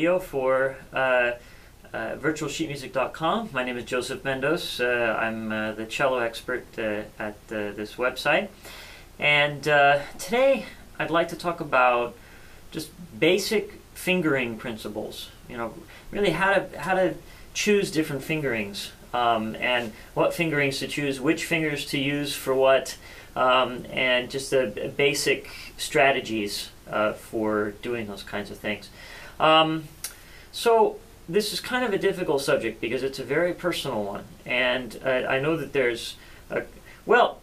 video for uh, uh, virtualsheetmusic.com. My name is Joseph Mendos. Uh, I'm uh, the cello expert uh, at uh, this website. And today I'd like to talk about just basic fingering principles. You know, really how to, how to choose different fingerings um, and what fingerings to choose, which fingers to use for what, um, and just the basic strategies uh, for doing those kinds of things. Um, so this is kind of a difficult subject because it's a very personal one, and uh, I know that there's, a, well,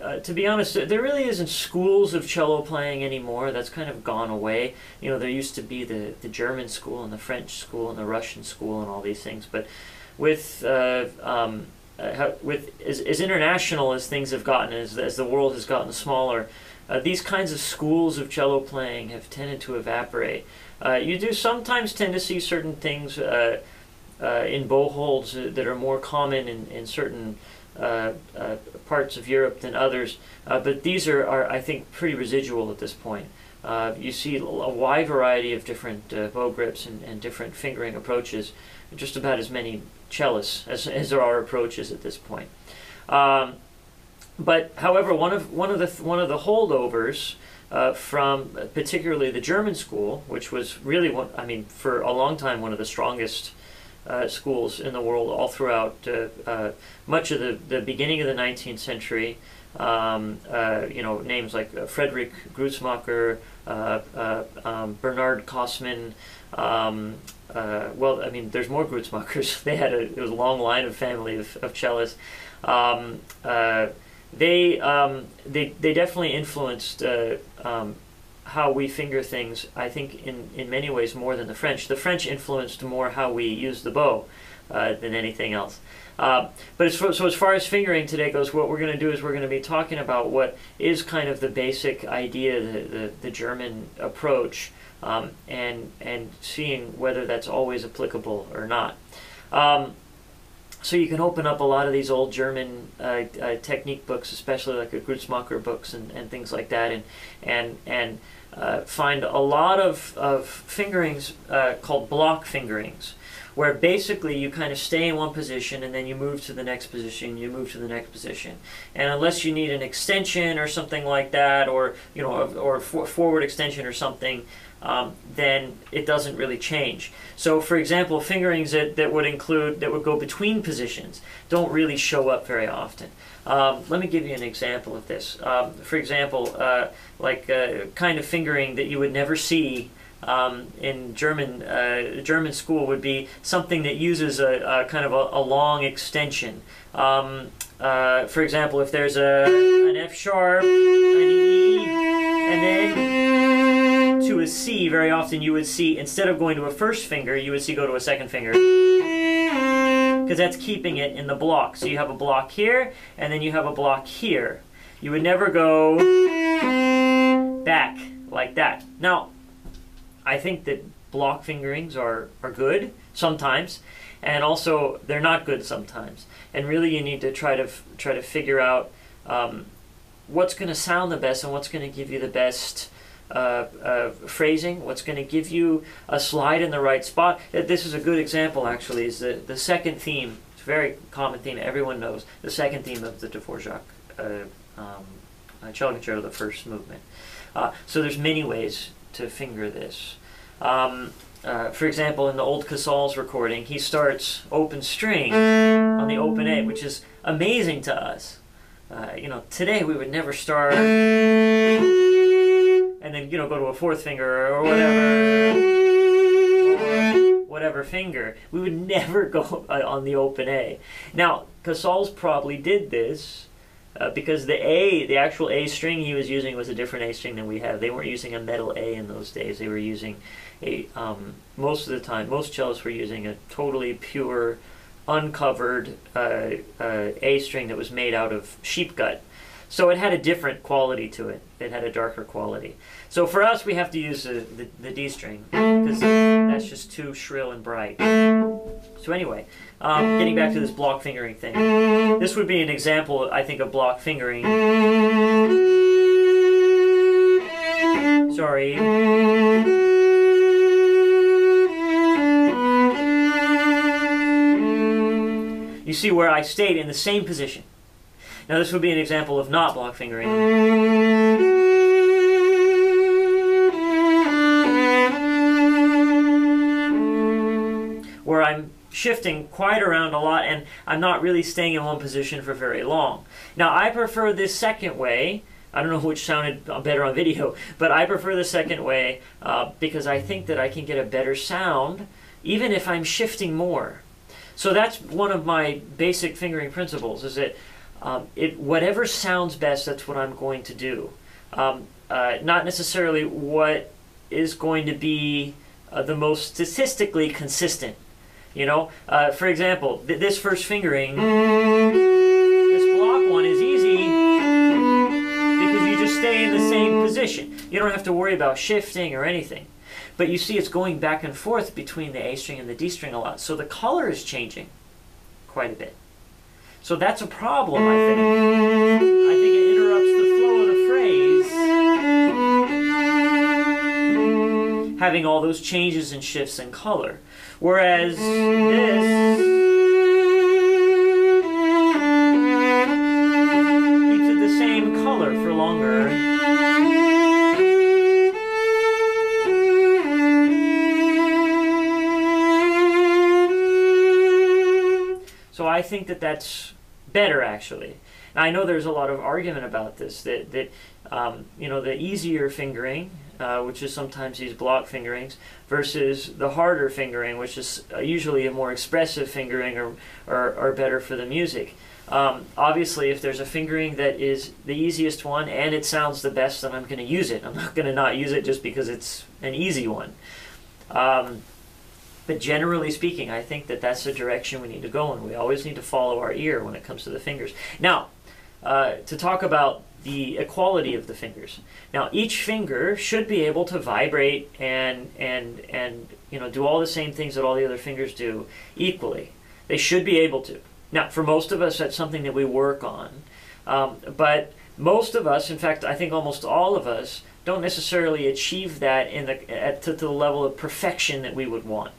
uh, to be honest, there really isn't schools of cello playing anymore. That's kind of gone away. You know, there used to be the, the German school and the French school and the Russian school and all these things, but with uh, um, uh, with as, as international as things have gotten, as, as the world has gotten smaller, uh, these kinds of schools of cello playing have tended to evaporate. Uh, you do sometimes tend to see certain things uh, uh, in bow holds that are more common in, in certain uh, uh, parts of Europe than others, but these are, are, I think, pretty residual at this point. you see a wide variety of different bow grips and, and different fingering approaches, just about as many cellists as, as there are approaches at this point. Um, but however, one of one of the one of the holdovers uh, from particularly the German school, which was really one, I mean, for a long time one of the strongest uh, schools in the world, all throughout uh, uh much of the, the beginning of the 19th century. Um, uh, you know, names like uh, Frederick Grützmacher, um, Bernard Cossmann. Um, well, I mean, there's more Grützmachers. they had a, it was a long line of family of, of cellists. Um, they um, they they definitely influenced uh, um, how we finger things. I think in in many ways more than the French. The French influenced more how we use the bow uh, than anything else. Uh, but so as far as fingering today goes, what we're going to do is we're going to be talking about what is kind of the basic idea, the the, the German approach, um, and and seeing whether that's always applicable or not. So you can open up a lot of these old German uh, uh, technique books, especially like the Grützmacher books and, and things like that, and and and uh, find a lot of of fingerings uh, called block fingerings, where basically you kind of stay in one position and then you move to the next position, you move to the next position, and unless you need an extension or something like that, or you know, or, or forward extension or something, um, then it doesn't really change. So for example, fingerings that, that would include, that would go between positions don't really show up very often. Um, let me give you an example of this. Um, for example, uh, like a uh, kind of fingering that you would never see um, in German uh, German school would be something that uses a, a kind of a, a long extension. Um, uh, for example, if there's a an F sharp, an E, a C, very often you would see, instead of going to a first finger, you would see go to a second finger. Because that's keeping it in the block. So you have a block here, and then you have a block here. You would never go back like that. Now, I think that block fingerings are, are good sometimes, and also they're not good sometimes. And really you need to try to, try to figure out um, what's going to sound the best and what's going to give you the best uh, uh, phrasing, what's going to give you a slide in the right spot. Uh, this is a good example, actually, is the, the second theme. It's a very common theme, everyone knows. The second theme of the Dvorak uh, um, uh, cello concerto, the first movement. Uh, so there's many ways to finger this. Um, for example, in the old Casals recording, he starts open string on the open A, which is amazing to us. You know, today we would never start you know go to a fourth finger or whatever. Whatever finger. We would never go uh, on the open A. Now Casals probably did this uh, because the A the actual A string he was using was a different A string than we have. They weren't using a metal A in those days. They were using a um, most of the time most cellists were using a totally pure uncovered uh, uh A string that was made out of sheep gut so it had a different quality to it. It had a darker quality. So for us, we have to use the, the, the D string because that's just too shrill and bright. So anyway, um, getting back to this block fingering thing. This would be an example, I think, of block fingering. Sorry. You see where I stayed in the same position. Now this would be an example of not block fingering. Where I'm shifting quite around a lot and I'm not really staying in one position for very long. Now I prefer this second way. I don't know which sounded better on video, but I prefer the second way uh, because I think that I can get a better sound even if I'm shifting more. So that's one of my basic fingering principles is that um, it, whatever sounds best, that's what I'm going to do. Um, uh, not necessarily what is going to be uh, the most statistically consistent. You know, uh, for example, th this first fingering, this block one is easy because you just stay in the same position. You don't have to worry about shifting or anything. But you see it's going back and forth between the A string and the D string a lot. So the color is changing quite a bit. So that's a problem, I think. I think it interrupts the flow of the phrase, having all those changes and shifts in color. Whereas this I think that that's better actually. Now I know there's a lot of argument about this that that um, you know the easier fingering, uh, which is sometimes these block fingerings, versus the harder fingering, which is uh, usually a more expressive fingering or or, or better for the music. Um, obviously, if there's a fingering that is the easiest one and it sounds the best, then I'm going to use it. I'm not going to not use it just because it's an easy one. Um, but generally speaking, I think that that's the direction we need to go in. We always need to follow our ear when it comes to the fingers. Now, uh, to talk about the equality of the fingers. Now, each finger should be able to vibrate and and and you know do all the same things that all the other fingers do equally. They should be able to. Now, for most of us, that's something that we work on. Um, but most of us, in fact, I think almost all of us, don't necessarily achieve that in the at to the level of perfection that we would want.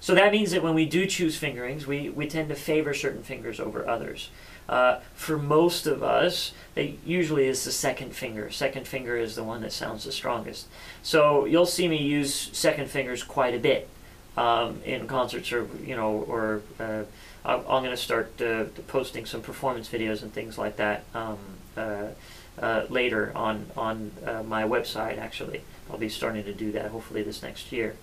So that means that when we do choose fingerings, we, we tend to favor certain fingers over others. Uh, for most of us, it usually is the second finger. Second finger is the one that sounds the strongest. So you'll see me use second fingers quite a bit um, in concerts or, you know, or uh, I'm, going to start uh, posting some performance videos and things like that um, uh, uh, later on, on uh, my website, actually. I'll be starting to do that hopefully this next year.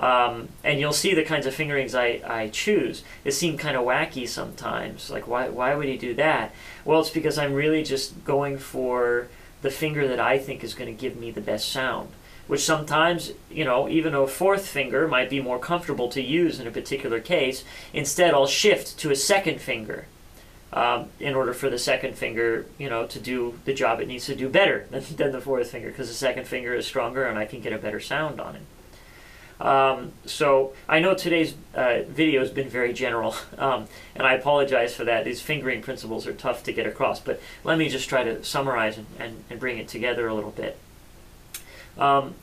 Um, and you'll see the kinds of fingerings I, I choose. It seem kind of wacky sometimes. Like, why, why would he do that? Well, it's because I'm really just going for the finger that I think is going to give me the best sound. Which sometimes, you know, even a fourth finger might be more comfortable to use in a particular case. Instead, I'll shift to a second finger um, in order for the second finger, you know, to do the job it needs to do better than, than the fourth finger because the second finger is stronger and I can get a better sound on it. Um, so I know today's uh, video has been very general, um, and I apologize for that. These fingering principles are tough to get across, but let me just try to summarize and, and, and bring it together a little bit. Um,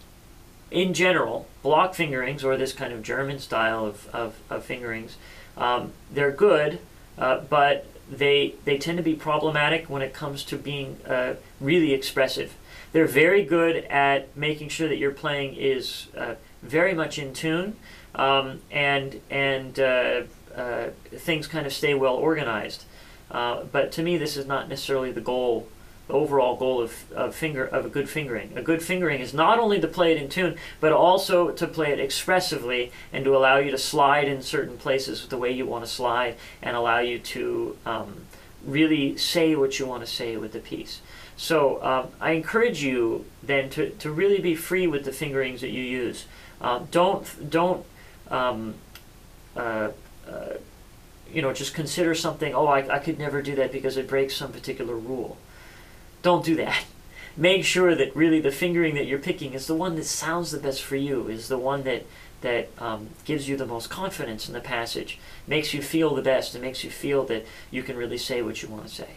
in general, block fingerings, or this kind of German style of, of, of fingerings, um, they're good, uh, but they, they tend to be problematic when it comes to being uh, really expressive. They're very good at making sure that your playing is uh, very much in tune, um, and and uh, uh, things kind of stay well organized. Uh, but to me, this is not necessarily the goal, the overall goal of, of finger of a good fingering. A good fingering is not only to play it in tune, but also to play it expressively and to allow you to slide in certain places the way you want to slide, and allow you to um, really say what you want to say with the piece. So um, I encourage you then to, to really be free with the fingerings that you use. Um, don't don't um, uh, uh, you know just consider something. Oh, I, I could never do that because it breaks some particular rule. Don't do that. Make sure that really the fingering that you're picking is the one that sounds the best for you. Is the one that that um, gives you the most confidence in the passage, makes you feel the best, and makes you feel that you can really say what you want to say.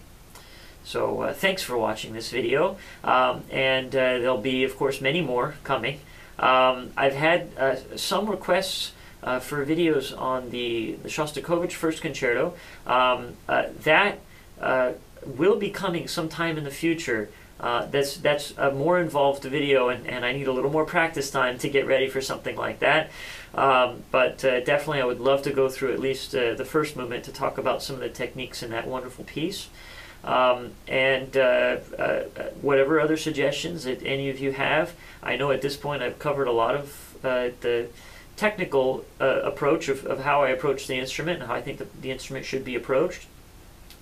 So uh, thanks for watching this video, um, and uh, there'll be, of course, many more coming. Um, I've had uh, some requests uh, for videos on the, the Shostakovich First Concerto. Um, uh, that uh, will be coming sometime in the future. Uh, that's that's a more involved video, and, and I need a little more practice time to get ready for something like that. Um, but definitely, I would love to go through at least the first movement to talk about some of the techniques in that wonderful piece. Um, and uh, uh, whatever other suggestions that any of you have, I know at this point I've covered a lot of the technical approach of, of how I approach the instrument and how I think the, the instrument should be approached.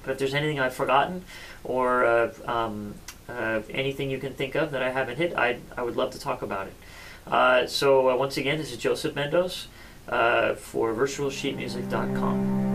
But if there's anything I've forgotten or uh, um, uh, anything you can think of that I haven't hit, I, I would love to talk about it. Uh, so uh, once again, this is Joseph Mendos uh, for virtualsheetmusic.com.